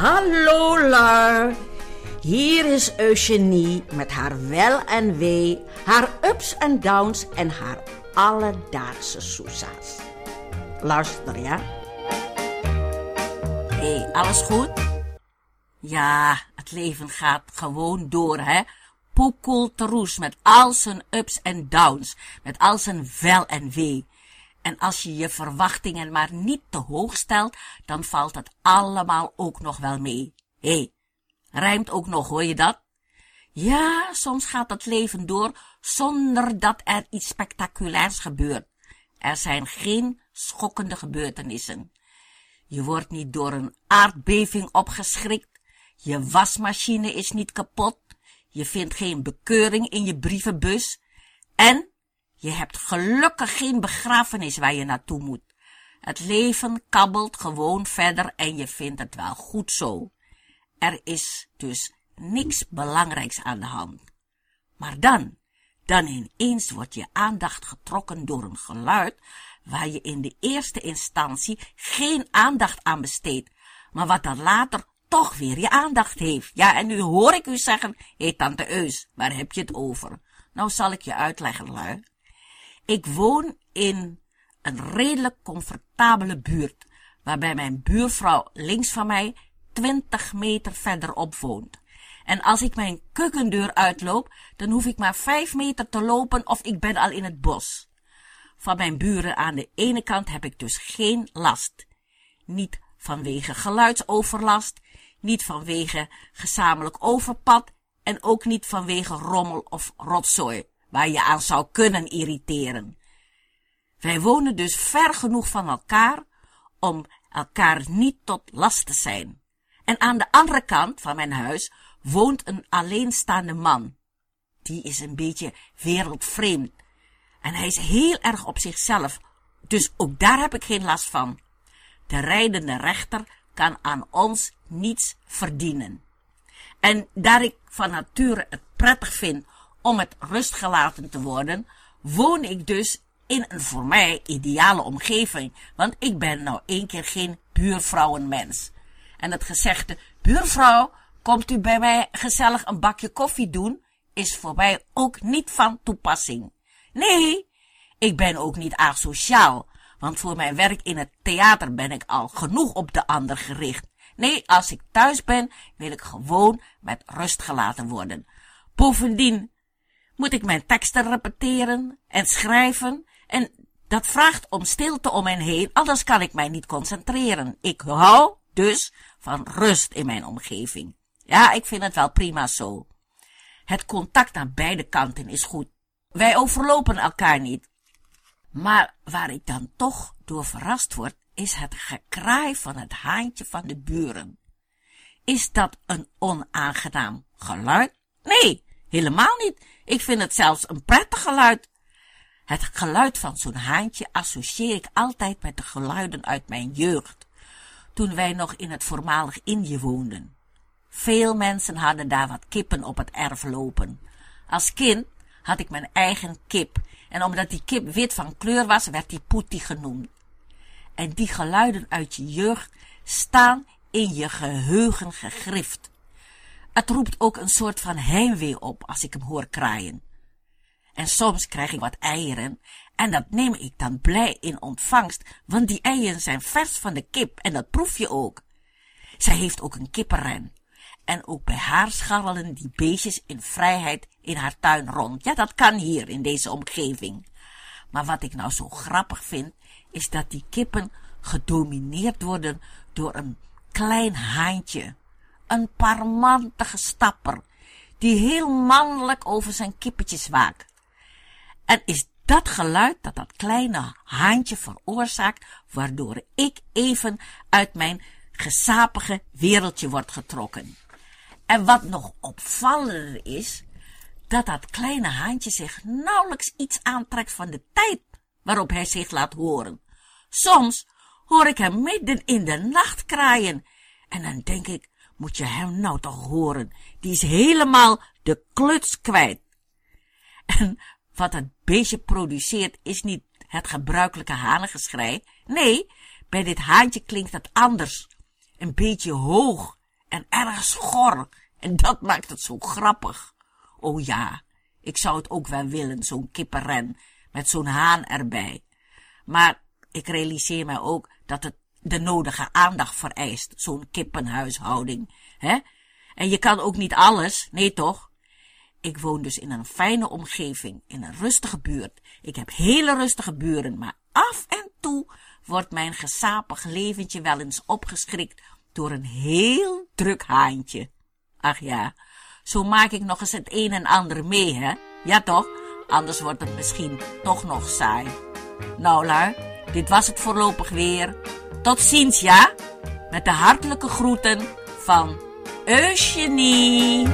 Hallo Lar. Hier is Eugenie met haar wel en wee, haar ups en downs en haar alledaagse soesa's. Luister, ja? Hé, hey, alles goed? Ja, het leven gaat gewoon door, hè? Poekelteroes met al zijn ups en downs, met al zijn wel en wee. En als je je verwachtingen maar niet te hoog stelt, dan valt het allemaal ook nog wel mee. Hé, hey, rijmt ook nog, hoor je dat? Ja, soms gaat het leven door zonder dat er iets spectaculairs gebeurt. Er zijn geen schokkende gebeurtenissen. Je wordt niet door een aardbeving opgeschrikt. Je wasmachine is niet kapot. Je vindt geen bekeuring in je brievenbus. En je hebt gelukkig geen begrafenis waar je naartoe moet. Het leven kabbelt gewoon verder en je vindt het wel goed zo. Er is dus niks belangrijks aan de hand. Maar dan, dan ineens wordt je aandacht getrokken door een geluid waar je in de eerste instantie geen aandacht aan besteedt, maar wat dan later toch weer je aandacht heeft. Ja, en nu hoor ik u zeggen, hé tante Eus, waar heb je het over? Nou zal ik je uitleggen, lui. Ik woon in een redelijk comfortabele buurt, waarbij mijn buurvrouw links van mij twintig meter verderop woont. En als ik mijn keukendeur uitloop, dan hoef ik maar vijf meter te lopen of ik ben al in het bos. Van mijn buren aan de ene kant heb ik dus geen last. Niet vanwege geluidsoverlast, niet vanwege gezamenlijk overpad en ook niet vanwege rommel of rotzooi, waar je aan zou kunnen irriteren. Wij wonen dus ver genoeg van elkaar om elkaar niet tot last te zijn. En aan de andere kant van mijn huis woont een alleenstaande man. Die is een beetje wereldvreemd. En hij is heel erg op zichzelf, dus ook daar heb ik geen last van. De rijdende rechter kan aan ons niets verdienen. En daar ik van nature het prettig vind om met rust gelaten te worden, woon ik dus in een voor mij ideale omgeving, want ik ben nou één keer geen buurvrouwenmens. En het gezegde, buurvrouw, komt u bij mij gezellig een bakje koffie doen, is voor mij ook niet van toepassing. Nee, ik ben ook niet asociaal, want voor mijn werk in het theater ben ik al genoeg op de ander gericht. Nee, als ik thuis ben, wil ik gewoon met rust gelaten worden. Bovendien moet ik mijn teksten repeteren en schrijven en dat vraagt om stilte om hen heen, anders kan ik mij niet concentreren. Ik hou dus van rust in mijn omgeving. Ja, ik vind het wel prima zo. Het contact aan beide kanten is goed. Wij overlopen elkaar niet. Maar waar ik dan toch door verrast word, is het gekraai van het haantje van de buren. Is dat een onaangenaam geluid? Nee, helemaal niet. Ik vind het zelfs een prettig geluid. Het geluid van zo'n haantje associeer ik altijd met de geluiden uit mijn jeugd, toen wij nog in het voormalig Indië woonden. Veel mensen hadden daar wat kippen op het erf lopen. Als kind had ik mijn eigen kip, en omdat die kip wit van kleur was, werd die Poetie genoemd. En die geluiden uit je jeugd staan in je geheugen gegrift. Het roept ook een soort van heimwee op als ik hem hoor kraaien. En soms krijg ik wat eieren en dat neem ik dan blij in ontvangst, want die eieren zijn vers van de kip en dat proef je ook. Zij heeft ook een kippenren. En ook bij haar scharrelen die beestjes in vrijheid in haar tuin rond. Ja, dat kan hier in deze omgeving. Maar wat ik nou zo grappig vind, is dat die kippen gedomineerd worden door een klein haantje. Een parmantige stapper, die heel mannelijk over zijn kippetjes waakt. En is dat geluid dat dat kleine haantje veroorzaakt, waardoor ik even uit mijn gesapige wereldje word getrokken. En wat nog opvallender is, dat dat kleine haantje zich nauwelijks iets aantrekt van de tijd waarop hij zich laat horen. Soms hoor ik hem midden in de nacht kraaien en dan denk ik, moet je hem nou toch horen, die is helemaal de kluts kwijt. En wat het beestje produceert is niet het gebruikelijke hanengeschrei. Nee, bij dit haantje klinkt het anders. Een beetje hoog en erg schor. En dat maakt het zo grappig. Oh ja, ik zou het ook wel willen, zo'n kippenren, met zo'n haan erbij. Maar ik realiseer mij ook dat het de nodige aandacht vereist, zo'n kippenhuishouding, hè? En je kan ook niet alles, nee toch? Ik woon dus in een fijne omgeving, in een rustige buurt. Ik heb hele rustige buren, maar af en toe wordt mijn gesapig leventje wel eens opgeschrikt door een heel druk haantje. Ach ja, zo maak ik nog eens het een en ander mee, hè? Ja toch? Anders wordt het misschien toch nog saai. Nou, lui, dit was het voorlopig weer. Tot ziens, ja? Met de hartelijke groeten van Eugenie.